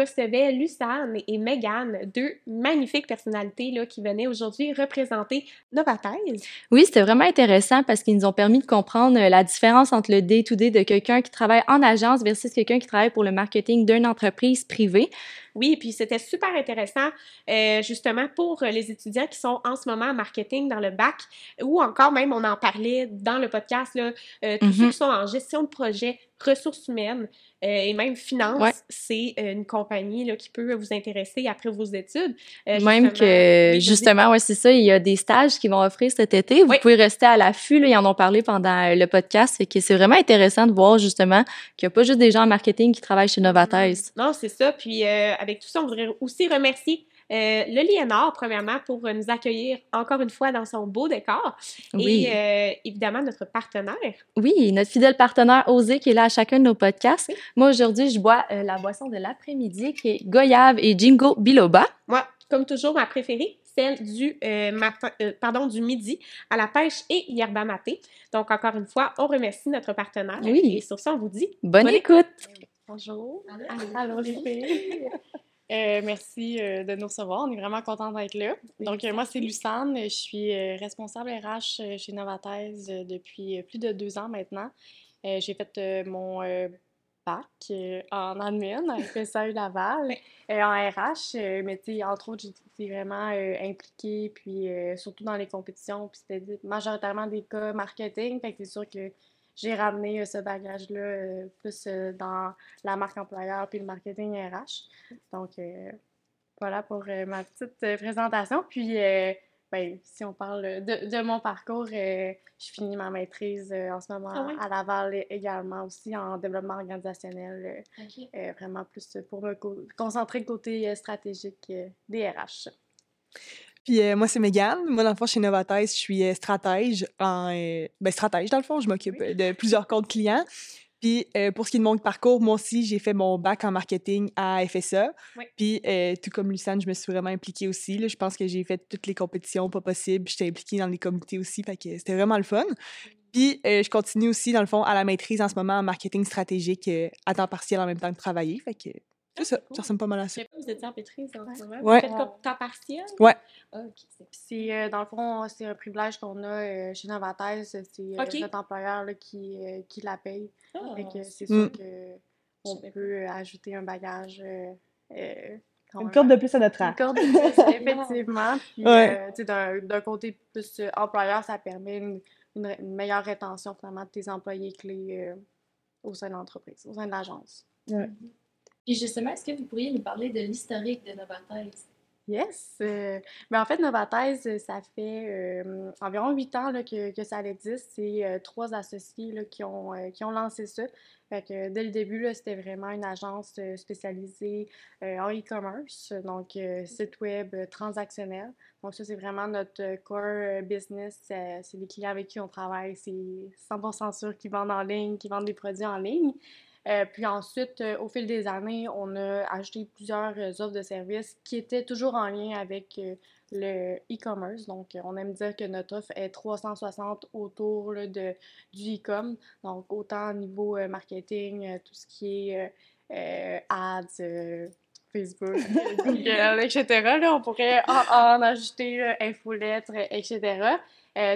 recevait Lucane et Megan, deux magnifiques personnalités là, qui venaient aujourd'hui représenter Novathèse. Oui, c'était vraiment intéressant parce qu'ils nous ont permis de comprendre euh, la différence entre le day-to-day de quelqu'un qui travaille en agence versus quelqu'un qui travaille pour le marketing d'une entreprise privée. Oui, puis c'était super intéressant euh, justement pour les étudiants qui sont en ce moment en marketing dans le bac ou encore même on en parlait dans le podcast, là, euh, tous ceux Mhm. qui sont en gestion de projet, ressources humaines euh, et même finance, Ouais. c'est euh, une compagnie là, qui peut vous intéresser après vos études. Euh, Même que, Oui, justement, ouais, c'est ça, il y a des stages qui vont offrir cet été. Vous Oui. pouvez rester à l'affût, ils en ont parlé pendant euh, le podcast. Fait que c'est vraiment intéressant de voir, justement, qu'il n'y a pas juste des gens en marketing qui travaillent chez Novathèse. Non, c'est ça. Puis euh, avec tout ça, on voudrait aussi remercier euh, le Liénard, premièrement, pour euh, nous accueillir encore une fois dans son beau décor. Oui. Et euh, évidemment, notre partenaire. Oui, notre fidèle partenaire Osé qui est là à chacun de nos podcasts. Moi, aujourd'hui, je bois la boisson de l'après-midi qui est Goyave et Jingo Biloba. Moi, comme toujours, ma préférée, celle du matin, pardon, du midi à la pêche et yerba maté. Donc, encore une fois, on remercie notre partenaire. Oui. Et sur ça, on vous dit Bonne, Bonne écoute! Bonjour. allô? Les filles. Euh, merci euh, de nous recevoir. On est vraiment content d'être là. Donc, euh, moi, c'est Lucane. Je suis responsable RH chez Novathèse depuis plus de deux ans maintenant. J'ai fait mon bac en admin à FSAU Laval, en RH. mais, tu sais, entre autres, été vraiment impliquée, puis surtout dans les compétitions. Puis, c'était majoritairement des cas marketing. Fait que c'est sûr que j'ai ramené euh, ce bagage-là euh, plus euh, dans la marque employeur puis le marketing RH. Donc, voilà pour ma petite présentation. Puis, ben, si on parle de, de mon parcours, euh, je finis ma maîtrise euh, en ce moment Ah à Laval également aussi en développement organisationnel, euh, vraiment plus pour me co- concentrer côté stratégique des RH. Puis euh, moi, c'est Megan. Moi, dans le fond, chez Novathèse, je suis euh, stratège. En, euh, ben, stratège, dans le fond. Je m'occupe de plusieurs comptes clients. Puis pour ce qui est de mon parcours, moi aussi, j'ai fait mon bac en marketing à FSA. Oui. Puis tout comme Lucane, je me suis vraiment impliquée aussi. là. Je pense que j'ai fait toutes les compétitions pas possibles. J'étais impliquée dans les comités aussi. Fait que c'était vraiment le fun. Puis je continue aussi, dans le fond, à la maîtrise en ce moment en marketing stratégique à temps partiel en même temps que travailler. Fait que c'est ça. cool. Ça ressemble pas mal à Je ça. sais pas, vous étiez en maîtrise en ce moment. Ouais. Vous faites comme temps partiel? Ouais. Ah, ok, c'est Puis c'est, euh, dans le fond, c'est un privilège qu'on a euh, chez Novathèse. C'est euh, notre employeur là, qui, euh, qui la paye. Ah, c'est Mm. sûr que on peut euh, ajouter un bagage. euh, euh, Une corde de plus à notre Une arc. corde de plus, effectivement. Puis, Ouais. euh, d'un d'un côté plus euh, employeur, ça permet une, une- une meilleure rétention finalement de tes employés clés euh, au sein de l'entreprise, au sein de l'agence. Puis justement, est-ce que vous pourriez nous parler de l'historique de Novathèse? Yes! euh, mais en fait, Novathèse, euh, ça fait euh, environ huit ans là, que, que ça existe. C'est trois associés là, qui, ont, qui ont lancé ça. Fait dès le début, c'était vraiment une agence spécialisée en e-commerce, donc site web transactionnel. Donc ça, c'est vraiment notre core business. C'est les clients avec qui on travaille. C'est 100% sûr qu'ils vendent en ligne, qu'ils vendent des produits en ligne. Euh, puis ensuite, euh, au fil des années, on a ajouté plusieurs euh, offres de services qui étaient toujours en lien avec le e-commerce. Donc, on aime dire que notre offre est 360 autour là, de, du e-com. Donc, autant au niveau marketing, tout ce qui est ads, Facebook, Google, etc. Là, on pourrait en, en ajouter infolettres, etc.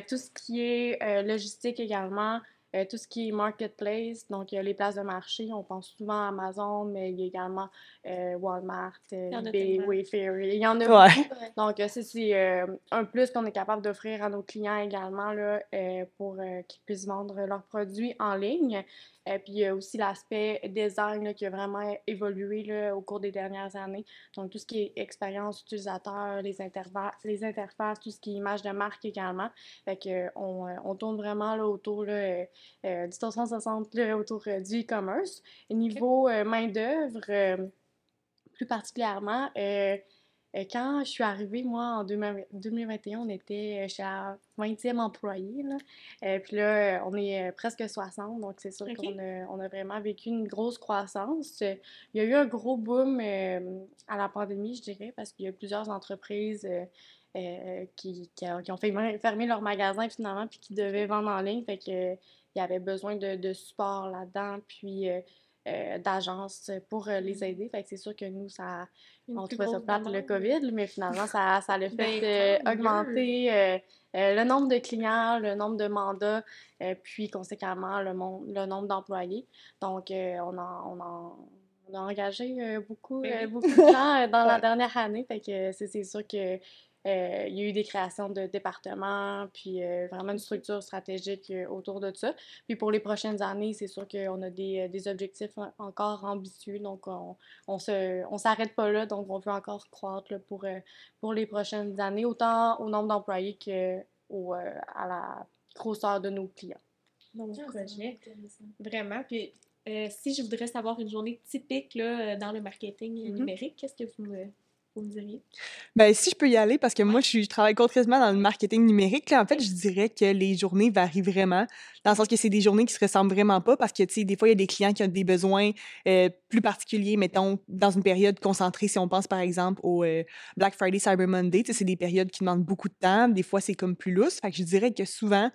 Tout ce qui est logistique également, euh, tout ce qui est marketplace, donc euh, les places de marché, on pense souvent à Amazon, mais il y a également euh, Walmart, euh, Il y en a eBay. Wayfair, il y en a Ouais. beaucoup. Donc, euh, ça, c'est euh, un plus qu'on est capable d'offrir à nos clients également là, euh, pour euh, qu'ils puissent vendre leurs produits en ligne. Et puis, il y a aussi l'aspect design qui a vraiment évolué au cours des dernières années. Donc, tout ce qui est expérience utilisateur, les, interfaces, les interfaces, tout ce qui est image de marque également. Fait que, euh, on, euh, tourne vraiment autour euh, euh, du 360 là, autour euh, du e-commerce. Niveau euh, main-d'œuvre, euh, plus particulièrement, euh, euh, quand je suis arrivée, moi, en 2000 2021, on était euh, chez la 20e employé. Là. Euh, puis là, euh, on est euh, presque 60, donc c'est sûr qu'on a, on a vraiment vécu une grosse croissance. Euh, Il y a eu un gros boom euh, à la pandémie, je dirais, parce qu'il y a plusieurs entreprises euh, euh, qui, ont fait mer- fermer leur magasin finalement, puis qui devaient vendre en ligne. Fait que, euh, il y avait besoin de, de support là-dedans. Puis, euh, euh, d'agences pour euh, les aider. Fait que c'est sûr que nous, ça, Une on trouvait ça plate, le. COVID, mais finalement, ça, ça l'a Ben, fait euh, augmenter euh, le nombre de clients, le nombre de mandats, puis conséquemment le, mon- le nombre d'employés. Donc, on, a, on, a, on a engagé euh, beaucoup, Ben euh, beaucoup de gens euh, dans la dernière année. Fait que c'est c'est sûr que euh, il y a eu des créations de départements, puis euh, vraiment une structure stratégique euh, autour de ça. Puis pour les prochaines années, c'est sûr qu'on a des, des objectifs en- encore ambitieux, donc on, on se, on s'arrête pas là, donc on veut encore croître là, pour, pour les prochaines années, autant au nombre d'employés que au, euh, à la grosseur de nos clients. Vos Ah, c'est projets. vraiment. Puis, euh, si je voudrais savoir une journée typique là, dans le marketing Mhm. numérique, qu'est-ce que vous me, vous? Ben, si je peux y aller, parce que moi, je, je travaille concrètement dans le marketing numérique, là, en fait, je dirais que les journées varient vraiment, dans le sens que c'est des journées qui se ressemblent vraiment pas, parce que, tu sais, des fois, il y a des clients qui ont des besoins euh, plus particuliers, mettons, dans une période concentrée, si on pense, par exemple, au euh, Black Friday, Cyber Monday, tu sais, c'est des périodes qui demandent beaucoup de temps, des fois, c'est comme plus lousse, fait que je dirais que souvent,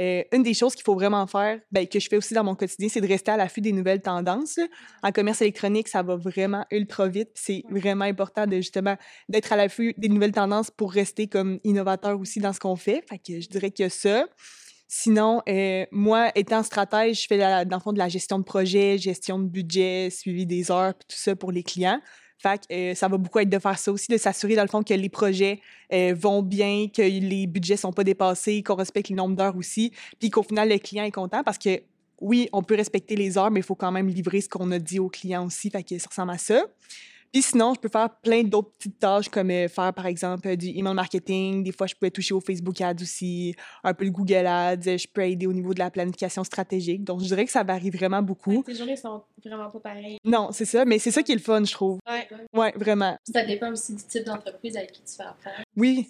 euh, une des choses qu'il faut vraiment faire, ben, que je fais aussi dans mon quotidien, c'est de rester à l'affût des nouvelles tendances. là. En commerce électronique, ça va vraiment ultra vite. C'est vraiment important de justement d'être à l'affût des nouvelles tendances pour rester comme innovateur aussi dans ce qu'on fait. Fait que je dirais que ça. Sinon, euh, moi, étant stratège, je fais la- dans le fond de la gestion de projet, gestion de budget, suivi des heures, tout ça pour les clients. Fait euh, ça va beaucoup être de faire ça aussi, de s'assurer dans le fond que les projets euh, vont bien, que les budgets sont pas dépassés, qu'on respecte le nombre d'heures aussi, puis qu'au final, le client est content parce que oui, on peut respecter les heures, mais il faut quand même livrer ce qu'on a dit au client aussi. Fait que ça ressemble à ça. Puis sinon, je peux faire plein d'autres petites tâches comme euh, faire, par exemple, euh, du email marketing. Des fois, je peux toucher au Facebook Ads aussi, un peu le Google Ads. Je peux aider au niveau de la planification stratégique. Donc, je dirais que ça varie vraiment beaucoup. Ces journées sont vraiment pas pareilles. Non, c'est ça, mais c'est ça qui est le fun, je trouve. Ouais. Ouais, vraiment. Ça dépend aussi du type d'entreprise avec qui tu fais affaire. Oui.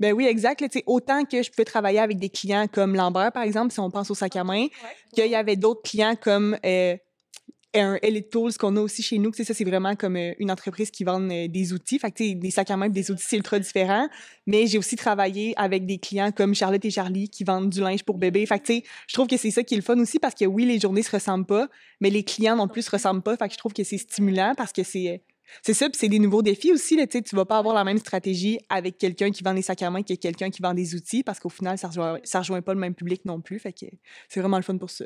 Ben oui, exact. là, autant que je peux travailler avec des clients comme Lambert, par exemple, si on pense au sac à main, qu'il y avait d'autres clients comme euh, un Elite Tools qu'on a aussi chez nous. Sais, ça, c'est vraiment comme euh, une entreprise qui vend euh, des outils. Fait que, des sacs à main, des outils, c'est ultra différent. Mais j'ai aussi travaillé avec des clients comme Charlotte et Charlie qui vendent du linge pour bébé. Fait que, je trouve que c'est ça qui est le fun aussi parce que oui, les journées se ressemblent pas, mais les clients non plus se ressemblent pas. Fait que je trouve que c'est stimulant parce que c'est... euh, c'est ça, puis c'est des nouveaux défis aussi. Là, tu vas pas avoir la même stratégie avec quelqu'un qui vend des sacs à main que quelqu'un qui vend des outils parce qu'au final, ça rejoint, ça rejoint pas le même public non plus. Fait que c'est vraiment le fun pour ça.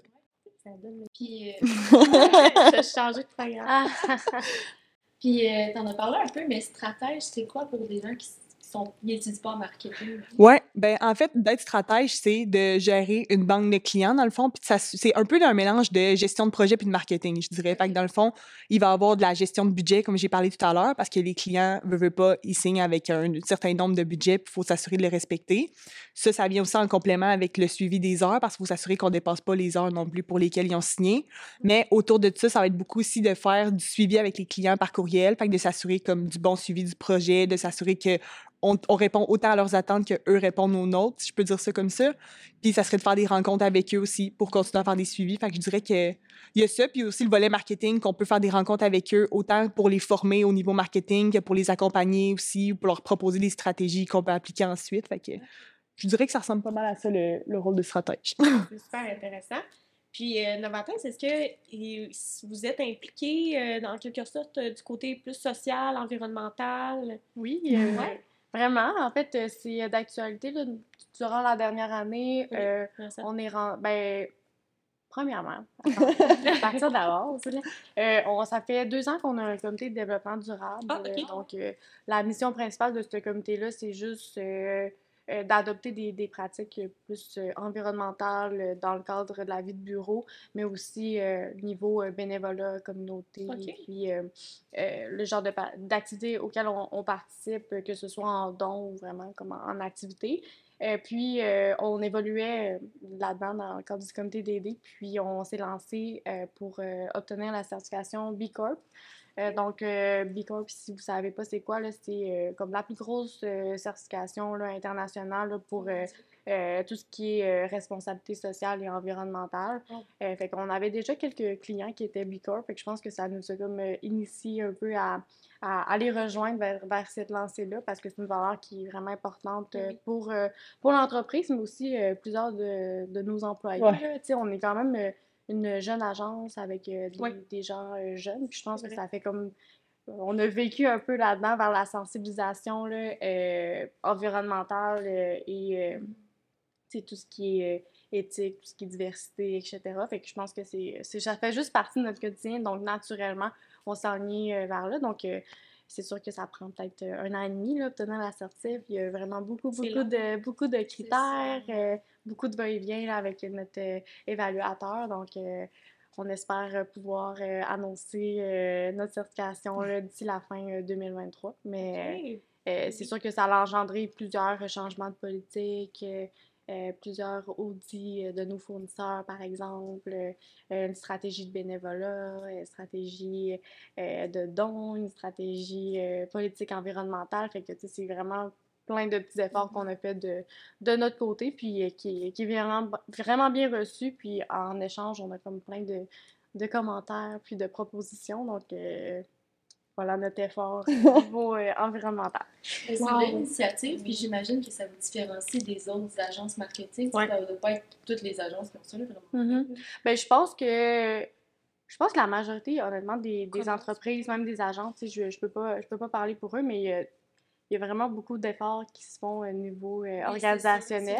Ça donne Puis, euh, Je vais changer de programme. Ah, puis euh, t'en as parlé un peu, mais stratège, c'est quoi pour des gens qui qui sont qui étudient pas en marketing? Ouais, ben en fait, d'être stratège, c'est de gérer une banque de clients, dans le fond. Puis c'est un peu un mélange de gestion de projet puis de marketing, je dirais. Fait que dans le fond, il va y avoir de la gestion de budget, comme j'ai parlé tout à l'heure, parce que les clients ne veulent pas, ils signent avec un certain nombre de budgets, puis il faut s'assurer de les respecter. Ça, ça vient aussi en complément avec le suivi des heures, parce qu'il faut s'assurer qu'on ne dépasse pas les heures non plus pour lesquelles ils ont signé. Mais autour de ça, ça va être beaucoup aussi de faire du suivi avec les clients par courriel, fait que de s'assurer comme du bon suivi du projet, de s'assurer que on, on répond autant à leurs attentes que eux répondent aux nôtres, si je peux dire ça comme ça. Puis ça serait de faire des rencontres avec eux aussi pour continuer à faire des suivis. Fait que je dirais que il y a ça, puis aussi le volet marketing, qu'on peut faire des rencontres avec eux, autant pour les former au niveau marketing que pour les accompagner aussi, ou pour leur proposer des stratégies qu'on peut appliquer ensuite. Fait que je dirais que ça ressemble pas mal à ça, le, le rôle de stratège. C'est super intéressant. Puis, euh, est-ce que vous êtes impliqué euh, dans quelque sorte euh, du côté plus social, environnemental? Oui, euh, Ouais. Vraiment. En fait, euh, c'est euh, d'actualité. Durant la dernière année, Oui. euh, on est ren- ben, premièrement, à partir euh, on, ça fait deux ans qu'on a un comité de développement durable. Ah. Euh, donc, la mission principale de ce comité-là, c'est juste euh, euh, d'adopter des, des pratiques plus euh, environnementales euh, dans le cadre de la vie de bureau, mais aussi euh, niveau euh, bénévolat, communauté, Ok. puis euh, euh, le genre d'activités auxquelles on, on participe, euh, que ce soit en don ou vraiment comme en, en activité. Euh, puis, euh, on évoluait euh, là-dedans dans le cadre du comité d'aider, puis on s'est lancé euh, pour euh, obtenir la certification B Corp. Euh, donc, euh, B Corp, si vous ne savez pas c'est quoi, c'est euh, comme la plus grosse euh, certification là, internationale là, pour euh, euh, tout ce qui est euh, responsabilité sociale et environnementale. Oh. Euh, fait qu'on avait déjà quelques clients qui étaient B Corp, fait que je pense que ça nous a comme euh, initié un peu à, à, à les rejoindre vers, vers cette lancée-là parce que c'est une valeur qui est vraiment importante euh, pour, euh, pour l'entreprise, mais aussi euh, plusieurs de, de nos employés. Ouais. là. On est quand même euh, une jeune agence avec des, Oui. des gens euh, jeunes. Puis je pense que ça fait comme. On a vécu un peu là-dedans vers la sensibilisation là, euh, environnementale euh, et euh, tout ce qui est euh, éthique, tout ce qui est diversité, etc. Fait que je pense que c'est, ça fait juste partie de notre quotidien, donc naturellement, on s'enligne euh, vers là. Donc, euh, c'est sûr que ça prend peut-être euh, un an et demi là, obtenir la sortie. Puis il y a vraiment beaucoup, beaucoup de, beaucoup de critères, euh, beaucoup de va-et-vient là, avec notre euh, évaluateur. Donc, euh, on espère pouvoir annoncer notre certification là, d'ici la fin euh, 2023. Mais c'est sûr que ça a engendré plusieurs changements de politique, euh, plusieurs audits euh, de nos fournisseurs, par exemple, euh, une stratégie de bénévolat, une stratégie euh, de dons, une stratégie politique environnementale. Fait que, tu sais, c'est vraiment plein de petits efforts qu'on a fait de, de notre côté, puis qui, qui est vraiment, vraiment bien reçu. Puis en échange, on a comme plein de, de commentaires, puis de propositions. Donc, voilà notre effort au niveau euh, environnemental. C'est une Wow. initiative, puis j'imagine que ça vous différencie des autres agences marketing. Ouais. Ça ne doit pas être toutes les agences comme ça, là, vraiment. Ben, je pense que je pense que la majorité, honnêtement, des, entreprises, même des agences, tu sais, je, je peux pas je peux pas parler pour eux, mais il y a, il y a vraiment beaucoup d'efforts qui se font au niveau euh, c'est ça, organisationnel.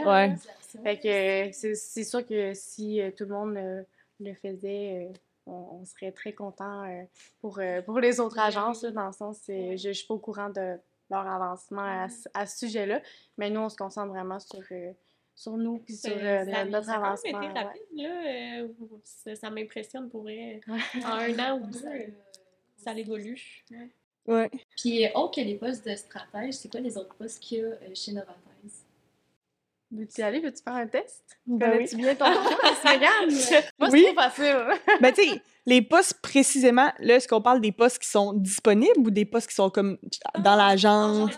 c'est Ouais. euh, sûr que si euh, tout le monde euh, le faisait, euh, on, on serait très content euh, pour, euh, pour les autres Ben agences, là, dans le sens, euh, je, je suis pas au courant de leur avancement à, ce- à ce sujet-là, mais nous, on se concentre vraiment sur, euh, sur nous puis sur euh, ça, notre, avancement. été ouais. rapide, là. euh, ça ça m'impressionne pour vrai. Ouais. En un an ou deux, Ça, ça évolue. Ouais. Puis, autre que les postes de stratège, c'est quoi les autres postes qu'il y a chez Novatise? Veux-tu y aller? Veux-tu faire un test? Ben oui. Connais-tu bien ton Mégane? Moi, Oui. c'est trop facile. Ben, tu sais, les postes précisément, là, est-ce qu'on parle des postes qui sont disponibles ou des postes qui sont comme dans l'agence?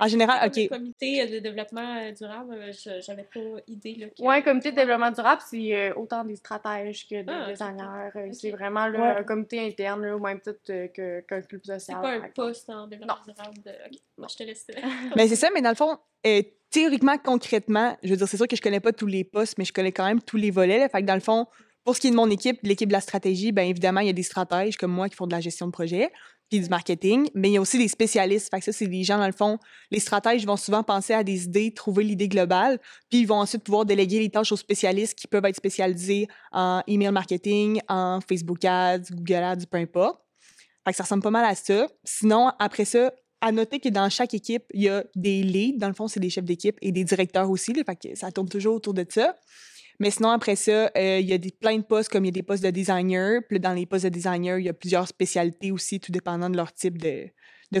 En général, ok. Le comité de développement euh, durable, euh, je- j'avais pas idée. Là, que... Ouais, comité de développement durable, c'est euh, autant des stratèges que des Ah, designers. Euh. C'est vraiment là, Ouais. un comité interne, là, au même titre euh, que- qu'un club C'est social. pas un poste en développement durable. De... Ok, moi, je te laisse. Ben, c'est ça, mais dans le fond, euh, théoriquement, concrètement, je veux dire, c'est sûr que je connais pas tous les postes, mais je connais quand même tous les volets. Fait que dans le fond, pour ce qui est de mon équipe, l'équipe de la stratégie, bien évidemment, il y a des stratèges comme moi qui font de la gestion de projet, puis du marketing, mais il y a aussi des spécialistes. Fait que ça, c'est des gens, dans le fond, les stratèges vont souvent penser à des idées, trouver l'idée globale, puis ils vont ensuite pouvoir déléguer les tâches aux spécialistes qui peuvent être spécialisés en email marketing, en Facebook Ads, Google Ads, peu importe. Fait que ça ressemble pas mal à ça. Sinon, après ça, à noter que dans chaque équipe, il y a des leads. Dans le fond, c'est des chefs d'équipe et des directeurs aussi. Que ça tourne toujours autour de ça. Mais sinon, après ça, euh, il y a des, plein de postes, comme il y a des postes de designer. Puis dans les postes de designer, il y a plusieurs spécialités aussi, tout dépendant de leur type de,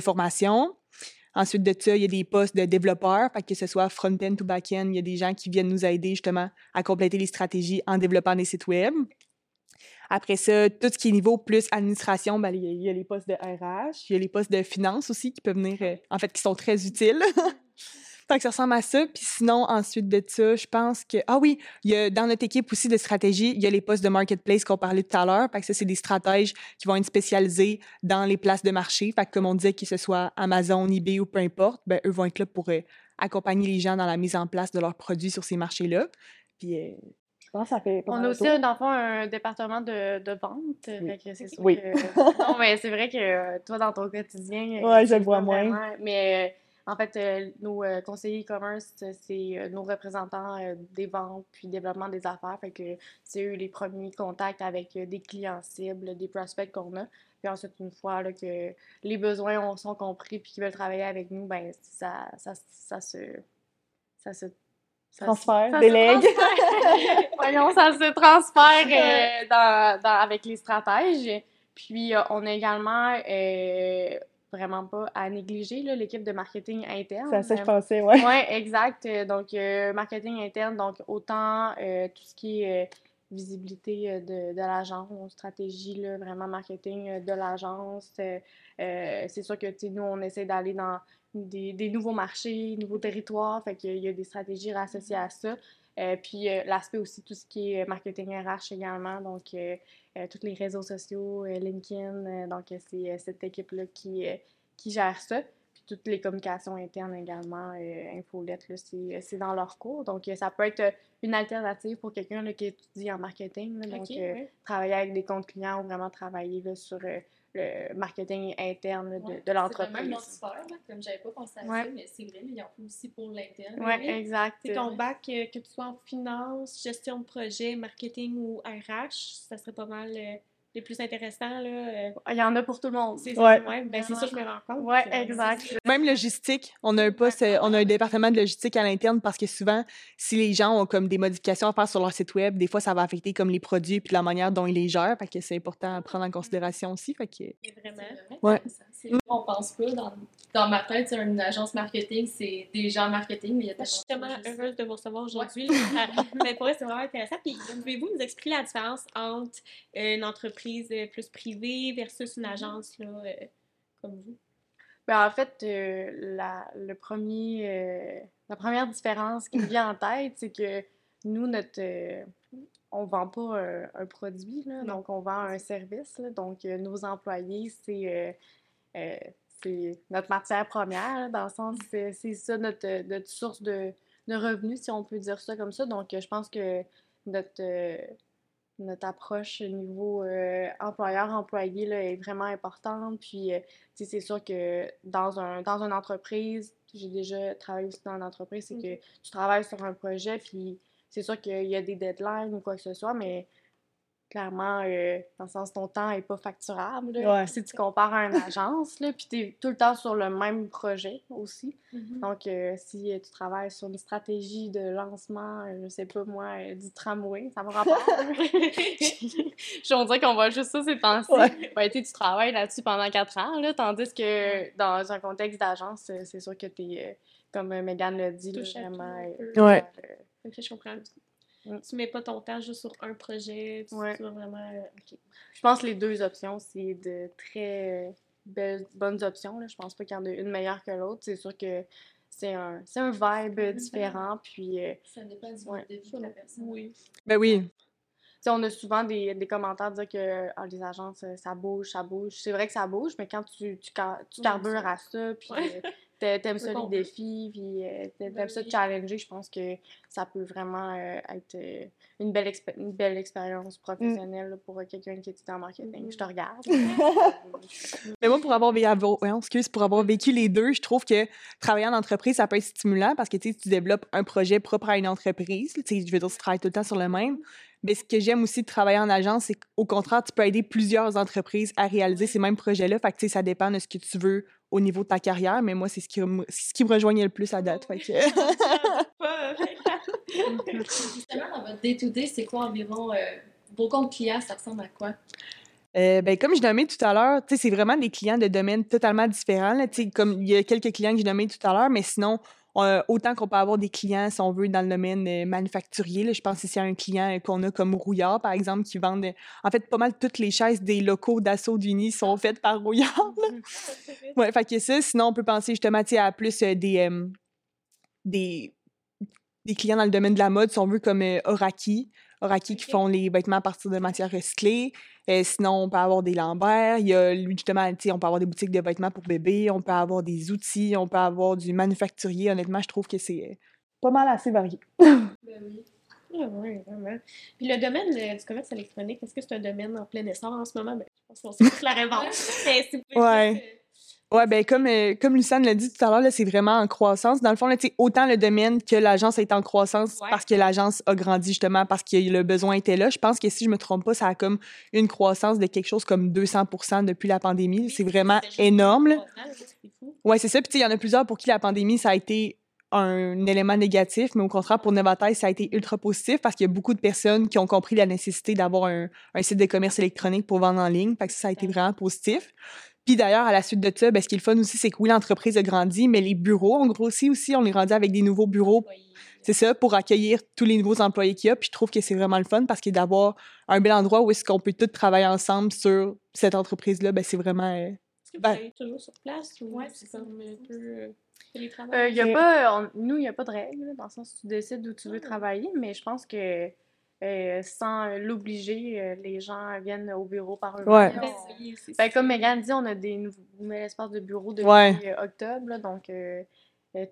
formation. Ensuite de ça, il y a des postes de développeurs, que ce soit front-end ou back-end, il y a des gens qui viennent nous aider justement à compléter les stratégies en développant des sites web. Après ça, tout ce qui est niveau plus administration, ben, il y a- les postes de RH, il y a les postes de finance aussi qui peuvent venir, euh, en fait, qui sont très utiles. fait que ça ressemble à ça. Puis sinon, ensuite de ça, je pense que... Ah oui, il y a, dans notre équipe aussi de stratégie, il y a les postes de marketplace qu'on parlait tout à l'heure. Fait que ça, c'est des stratèges qui vont être spécialisés dans les places de marché. Comme on disait, que ce soit Amazon, eBay ou peu importe, ben, eux vont être là pour euh, accompagner les gens dans la mise en place de leurs produits sur ces marchés-là. Puis euh, ça fait pas On a aussi, dans le fond, un département de, de vente. Oui. Fait que Oui. que... non, mais c'est vrai que euh, toi, dans ton quotidien... euh, Ouais, je le vois moins. vraiment- Mais euh, en fait, nos conseillers e-commerce, c'est nos représentants des ventes puis développement des affaires. Fait que c'est eux les premiers contacts avec des clients cibles, des prospects qu'on a. Puis ensuite, une fois là, que les besoins ont- sont compris puis qu'ils veulent travailler avec nous, ben ça, ça, ça se... Ça se ça Transfert, ça délègue. transfère. Voyons, ça se transfère euh, dans, dans- avec les stratèges. Puis, euh, on a également, euh, vraiment pas à négliger, l'équipe de marketing interne. C'est à ça que je pensais, ouais. Oui, exact. Donc, marketing interne, donc autant tout ce qui est visibilité de, de l'agence, stratégie, là, vraiment marketing de l'agence. Euh, c'est sûr que, nous, on essaie d'aller dans des, des nouveaux marchés, nouveaux territoires, fait qu'il y a des stratégies associées à ça. Euh, puis euh, l'aspect aussi, tout ce qui est marketing RH également, donc euh, euh, tous les réseaux sociaux, euh, LinkedIn, euh, donc euh, c'est euh, cette équipe-là qui, euh, qui gère ça. Puis toutes les communications internes également, euh, infolettes, là, c'est, dans leur cours. Donc, euh, ça peut être une alternative pour quelqu'un qui étudie en marketing. là. donc, euh, travailler avec des comptes clients ou vraiment travailler là, sur euh, le marketing interne de, Ouais, de C'est l'entreprise. autre sphère, là, comme j'avais pas pensé à Ouais. ça, mais c'est vrai, mais ils en font aussi pour l'interne. Oui, Oui. exact. C'est ton bac, euh, que tu sois en finance, gestion de projet, marketing ou RH, ça serait pas mal euh, les plus intéressants, là. euh, Il y en a pour tout le monde. c'est Ouais. ben c'est ça que je me rends compte. Ouais, Euh, exact. Même logistique, on a un poste, on a un département de logistique à l'interne parce que souvent, si les gens ont comme des modifications à faire sur leur site web, des fois, ça va affecter comme les produits puis la manière dont ils les gèrent. Fait que c'est important à prendre en considération aussi. Fait que, Vraiment. Ouais. C'est- On pense pas, dans, dans ma tête, c'est une agence marketing, c'est des gens marketing, mais il y a Je suis tellement heureuse de vous recevoir aujourd'hui. Euh, Mais pour c'est vraiment intéressant. Puis, pouvez-vous nous expliquer la différence entre euh, une entreprise euh, plus privée versus une agence là, euh, comme vous? Ben, en fait, euh, la, le premier, euh, la première différence qui me vient en tête, c'est que nous, notre, euh, on vend pas un, un produit, là, donc on vend un service. là. donc, euh, nos employés, c'est euh, c'est notre matière première, dans le sens, c'est c'est ça notre, euh, notre source de, de revenus, si on peut dire ça comme ça. Donc, euh, je pense que notre, euh, notre approche au niveau euh, employeur-employé là, est vraiment importante. Puis, c'est sûr que dans, un, dans une entreprise, j'ai déjà travaillé aussi dans une entreprise, c'est que tu travailles sur un projet, puis c'est sûr qu'il y a des deadlines ou quoi que ce soit, mais clairement, euh, dans le sens ton temps n'est pas facturable. là. Ouais. Si tu compares à une agence, là, puis tu es tout le temps sur le même projet aussi. Mm-hmm. Donc, euh, si euh, tu travailles sur une stratégie de lancement, je sais pas moi, du tramway, ça va rapport? on dirait qu'on voit juste ça ces temps-ci. Ouais. Ben, tu travailles là-dessus pendant quatre ans, là, tandis que dans un contexte d'agence, c'est sûr que tu es, comme Megan l'a dit, là, vraiment. euh. Ouais. Ok, je comprends. Mm. Tu mets pas ton temps juste sur un projet, tu, Ouais. tu vas vraiment... euh, ok. Je pense que les deux options, c'est de très euh, belles, bonnes options. Là. Je pense pas qu'il y en a une meilleure que l'autre. C'est sûr que c'est un, c'est un vibe différent. Puis, euh, Ça dépend du Ouais. de vie de la personne. Oui. ben oui. tu sais, on a souvent des, des commentaires dire que ah, les agences, ça bouge, ça bouge. C'est vrai que ça bouge, mais quand tu, tu, tu carbures ça- à ça, puis euh, t'aimes ça les défis, puis euh, t'a- t'aimes Ben ça te challenger, je pense que ça peut vraiment euh, être euh, une, belle expé- une belle expérience professionnelle là, pour quelqu'un qui étudie en marketing. Je te regarde. Mais moi, pour avoir, excuse, pour vécu les deux, je trouve que travailler en entreprise, ça peut être stimulant parce que tu développes un projet propre à une entreprise. Je veux dire, tu travailles tout le temps sur le même. Mais ce que j'aime aussi de travailler en agence, c'est qu'au contraire, tu peux aider plusieurs entreprises à réaliser ces mêmes projets-là. Fait que, ça dépend de ce que tu veux au niveau de ta carrière. Mais moi, c'est ce qui, ce qui me rejoignait le plus à date. Fait que... Pas, Justement, dans votre day-to-day, c'est quoi environ euh, vos comptes clients, ça ressemble à quoi? Euh, ben, comme je nommais tout à l'heure, tu sais, c'est vraiment des clients de domaines totalement différents. là. Tu sais, Comme il y a quelques clients que je nommais tout à l'heure, mais sinon, euh, autant qu'on peut avoir des clients, si on veut, dans le domaine euh, manufacturier. là. je pense ici à un client qu'on a comme Rouillard, par exemple, qui vendent. euh, En fait, pas mal toutes les chaises des locaux d'assaut d'Uni sont faites par Rouillard. Ouais, fait que ça, sinon, on peut penser justement à plus des, euh, des, des clients dans le domaine de la mode, si on veut, comme euh, Oraki. Oraki qui font les vêtements à partir de matières recyclées. Euh, sinon, on peut avoir des Lambert. Il y a, lui, justement, on peut avoir des boutiques de vêtements pour bébés. On peut avoir des outils. On peut avoir du manufacturier. Honnêtement, je trouve que c'est euh, pas mal assez varié. Ben oui. Ah oui, vraiment. Puis le domaine euh, du commerce électronique, est-ce que c'est un domaine en plein essor en ce moment? Ben, je pense qu'on tous la réponse. Mais si vous pouvez Ouais. Ouais, ben comme, euh, comme Lucane l'a dit tout à l'heure, c'est vraiment en croissance. Dans le fond, là, autant le domaine que l'agence est en croissance Ouais. parce que l'agence a grandi justement parce que le besoin était là. Je pense que si je me trompe pas, ça a comme une croissance de quelque chose comme 200% depuis la pandémie. oui, C'est vraiment énorme. là, c'est fou. Ouais, c'est ça. Puis il y en a plusieurs pour qui la pandémie, ça a été un élément négatif, mais au contraire, pour Novataise, ça a été ultra positif parce qu'il y a beaucoup de personnes qui ont compris la nécessité d'avoir un, un site de commerce électronique pour vendre en ligne. Fait que ça, ça a été vraiment positif. Puis d'ailleurs, à la suite de ça, ben, ce qui est le fun aussi, c'est que oui, l'entreprise a grandi, mais les bureaux ont grossi aussi. On est rendu avec des nouveaux bureaux c'est ça, pour accueillir tous les nouveaux employés qu'il y a. Puis je trouve que c'est vraiment le fun parce que d'avoir un bel endroit où est-ce qu'on peut tous travailler ensemble sur cette entreprise-là, ben c'est vraiment... euh, Est-ce que vous Ben- toujours sur place ou Ouais, c'est comme un peu euh, Euh, y a pas, on- nous, il n'y a pas de règle, dans le sens où tu décides où tu veux Ah. travailler, mais je pense que euh, sans l'obliger, euh, les gens viennent au bureau par eux-mêmes. Ouais. Ben, comme Megan dit, on a des nouveaux nouvel espace de bureau depuis Ouais. euh, octobre, là, donc euh,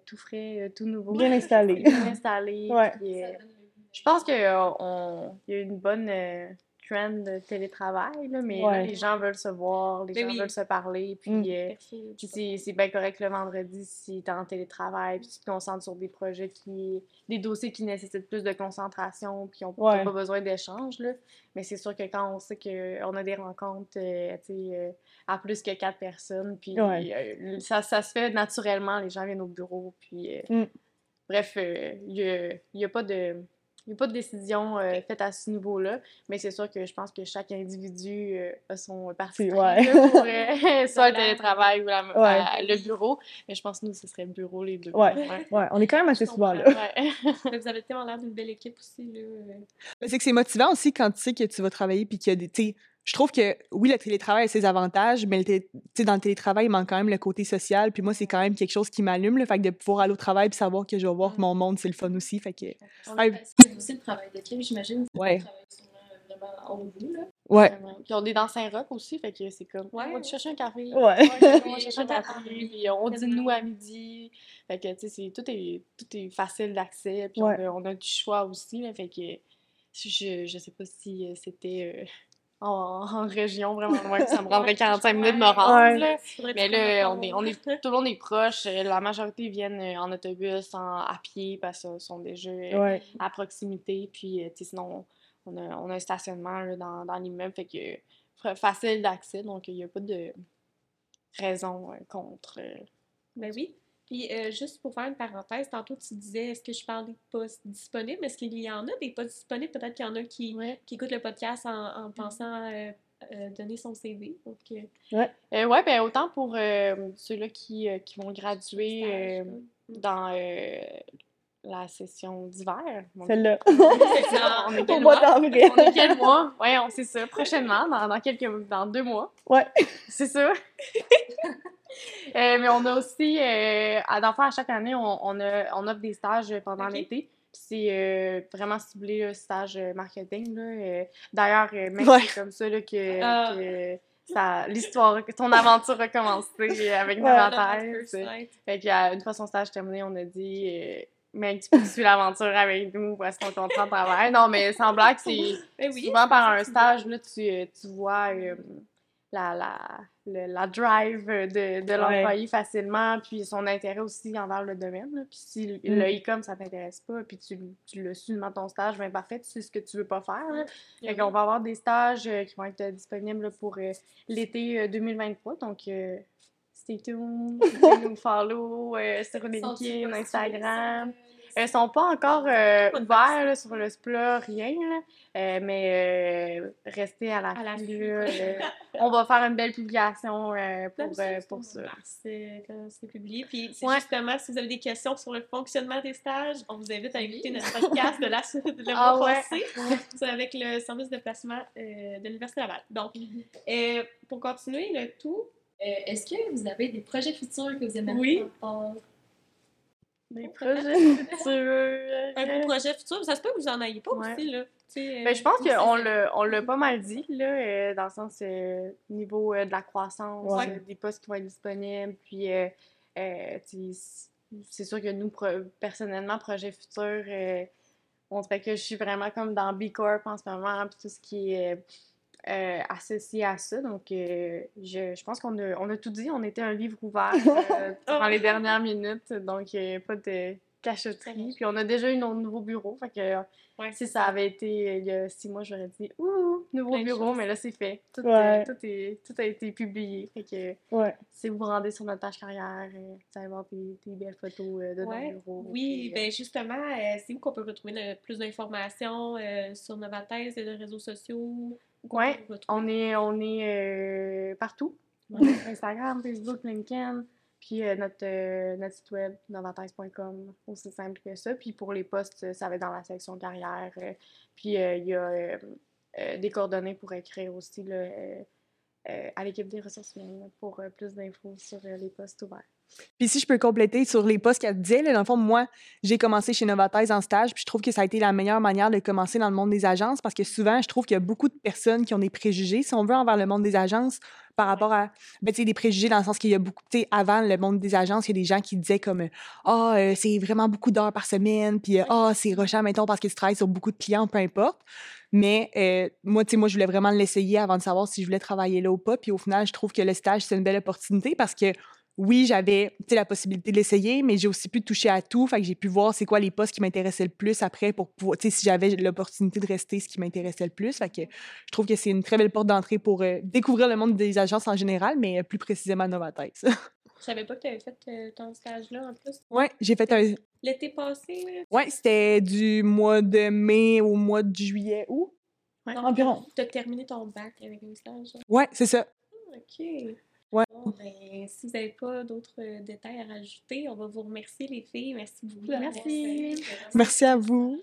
tout frais, tout nouveau. Bien installé. Bien installé. Ouais. puis, euh, je pense qu'il y a une bonne euh, trend de télétravail, là, mais Ouais. les gens veulent se voir, les Ben gens oui. veulent se parler, puis Mm. euh, c'est c'est bien correct le vendredi si tu es en télétravail, puis tu te concentres sur des projets qui. des dossiers qui nécessitent plus de concentration, puis on Ouais. n'a pas besoin d'échange, là. Mais c'est sûr que quand on sait qu'on a des rencontres, euh, tu sais, euh, à plus que quatre personnes, puis Ouais. euh, ça, ça se fait naturellement, les gens viennent au bureau, puis. euh, Mm. Bref, euh, il n'y a, il y a pas de. Il n'y a pas de décision euh, faite à ce niveau-là, mais c'est sûr que je pense que chaque individu euh, a son parti ouais. pour euh, soit le télétravail ou la- Ouais. à- le bureau. Mais je pense que nous, ce serait bureau les deux. Ouais. Ouais, on est quand même assez souvent là. Mais Vous avez tellement l'air d'une belle équipe aussi. Là. C'est que c'est motivant aussi quand tu sais que tu vas travailler puis qu'il y a des. Je trouve que oui, le télétravail a ses avantages, mais le dans le télétravail, il manque quand même le côté social. Puis moi, c'est quand même quelque chose qui m'allume. Le fait que de pouvoir aller au travail puis savoir que je vais voir mon monde, c'est le fun aussi. Fait que. Ouais. C'est aussi le travail d'équipe, j'imagine. Ouais. Vraiment en vous, là. Ouais. Vraiment. Puis on est dans Saint-Roch aussi, fait que c'est comme, Ouais. on va chercher un café. Ouais. on va chercher un café, puis on dîne nous à midi. Fait que, tu sais, c'est- tout est, tout est facile d'accès, puis Ouais. on, a, on a du choix aussi, là, fait que je, je sais pas si euh, c'était euh, en, en région vraiment loin, que ça me prendrait 45 minutes de me rendre, Ouais. là. Mais là, on est, on est, tout le monde est proche. euh, La majorité viennent euh, en autobus, en, à pied, parce qu'ils sont déjà euh, Ouais. à proximité. Puis, sinon, on a, on a un stationnement là, dans, dans l'immeuble, fait que fa- facile d'accès, donc il n'y a pas de raison euh, contre. euh. Ben oui. Puis euh, juste pour faire une parenthèse, tantôt tu disais est-ce que je parle des postes disponibles? Est-ce qu'il y en a des postes disponibles? Peut-être qu'il y en a qui, qui écoutent le podcast en, en pensant euh, euh, donner son CV. Donc, euh, Euh, ouais, ben autant pour euh, ceux-là qui, euh, qui vont graduer stage, euh, là. dans euh, la session d'hiver. Celle-là. On est Au quel mois mois? d'avril. On est quel mois? Ouais, on sait ça. Prochainement, dans, dans quelques dans deux mois. Ouais. C'est ça. Euh, mais on a aussi, euh, à, le fond, à chaque année, on, on, a, on offre des stages pendant l'été. C'est euh, vraiment ciblé, là, stage marketing. Euh, D'ailleurs, euh, même Ouais. c'est comme ça là, que, Ah. que ça, l'histoire, ton aventure a commencé avec Ouais. Nova Love at Thèse. first sight. Fait que, euh, une fois son stage terminé, on a dit Mec, tu poursuis l'aventure avec nous parce qu'on contrat de travail. Non, mais sans blague, c'est Ben oui. souvent par un stage, là, tu, tu vois la, la, le- la drive de, de l'employé facilement, puis son intérêt aussi envers le domaine. là. Puis si le, Mm. le e-com, ça t'intéresse pas, puis tu, tu le suis dans ton stage, ben parfait, tu sais ce que tu veux pas faire. là. Fait qu'on va avoir des stages euh, qui vont être euh, disponibles là, pour euh, l'été euh, 2023. Donc, euh, stay tuned. Nous follow sur LinkedIn, Instagram. Ils sont pas encore euh, ouverts là, sur le SPLA, rien. là. Euh, mais euh, restez à la À la euh, on va faire une belle publication euh, pour, ça, euh, pour ça. euh, c'est publié. Puis Ouais. justement, si vous avez des questions sur le fonctionnement des stages, on vous invite à écouter notre podcast de la de le Ah ouais. C'est avec le service de placement euh, de l'Université Laval. Donc, Mhm. euh, pour continuer le tout, Euh, Est-ce que vous avez des projets futurs que vous aimeriez Oui. faire? Des projets futurs. un beau projet futur, ça se peut que vous en ayez pas Ouais. aussi, là. Euh, Ben, je pense qu'on l'a, on l'a pas mal dit, là, euh, dans le sens euh, niveau euh, de la croissance, Ouais. euh, des postes qui vont être disponibles, puis euh, euh, c'est sûr que nous, pro- personnellement, projet futur, euh, on dirait que je suis vraiment comme dans B Corp en ce moment, puis tout ce qui est euh, associé à ça. Donc, euh, je, je pense qu'on a, on a tout dit. On était un livre ouvert euh, dans les dernières minutes, donc euh, pas de cachotterie. Puis on a déjà eu notre nouveau bureau, fait que Ouais, si ça avait été il y a six mois, j'aurais dit Ouh, nouveau Plein bureau, mais là c'est fait. Tout, Ouais. euh, tout, est, tout a été publié. Fait que Ouais. si vous vous rendez sur notre page carrière, euh, vous allez voir des, des belles photos euh, de Ouais. notre bureau. Oui, euh, ben justement, euh, c'est où qu'on peut retrouver le- plus d'informations euh, sur Novathèse et les réseaux sociaux? Retrouver? on est, on est euh, partout. Instagram, Facebook, LinkedIn. Puis euh, notre, euh, notre site web, novathèse.com, aussi simple que ça. Puis pour les postes, ça va être dans la section carrière. puis il y a des coordonnées pour écrire aussi là, à l'équipe des ressources humaines pour plus d'infos sur les postes ouverts. Puis si je peux compléter sur les postes qu'elle disait, là, dans le fond, moi, j'ai commencé chez Novatez en stage, puis je trouve que ça a été la meilleure manière de commencer dans le monde des agences parce que souvent, je trouve qu'il y a beaucoup de personnes qui ont des préjugés, si on veut, envers le monde des agences par rapport à, ben, tu sais, des préjugés dans le sens qu'il y a beaucoup, tu sais, avant le monde des agences, il y a des gens qui disaient comme, ah, oh, c'est vraiment beaucoup d'heures par semaine, puis, ah, oh, c'est rushant, mettons, parce que tu travailles sur beaucoup de clients, peu importe. Mais euh, moi, tu sais, moi, je voulais vraiment l'essayer avant de savoir si je voulais travailler là ou pas. Puis au final, je trouve que le stage, c'est une belle opportunité parce que oui, j'avais la possibilité de l'essayer, mais j'ai aussi pu toucher à tout. Fait que j'ai pu voir c'est quoi les postes qui m'intéressaient le plus après pour pouvoir, si j'avais l'opportunité de rester, ce qui m'intéressait le plus. Fait que je trouve que c'est une très belle porte d'entrée pour euh, découvrir le monde des agences en général, mais euh, plus précisément Novatech. Je savais pas que tu avais fait euh, ton stage-là en plus. Oui, j'ai fait un. L'été passé? Oui, c'était du mois de mai au mois de juillet, août. Ouais. Environ. Tu as terminé ton bac avec un stage? Oui, c'est ça. Ah, OK. Ben, si vous n'avez pas d'autres euh, détails à rajouter, on va vous remercier, les filles. Merci beaucoup. Merci. Euh, Merci à vous.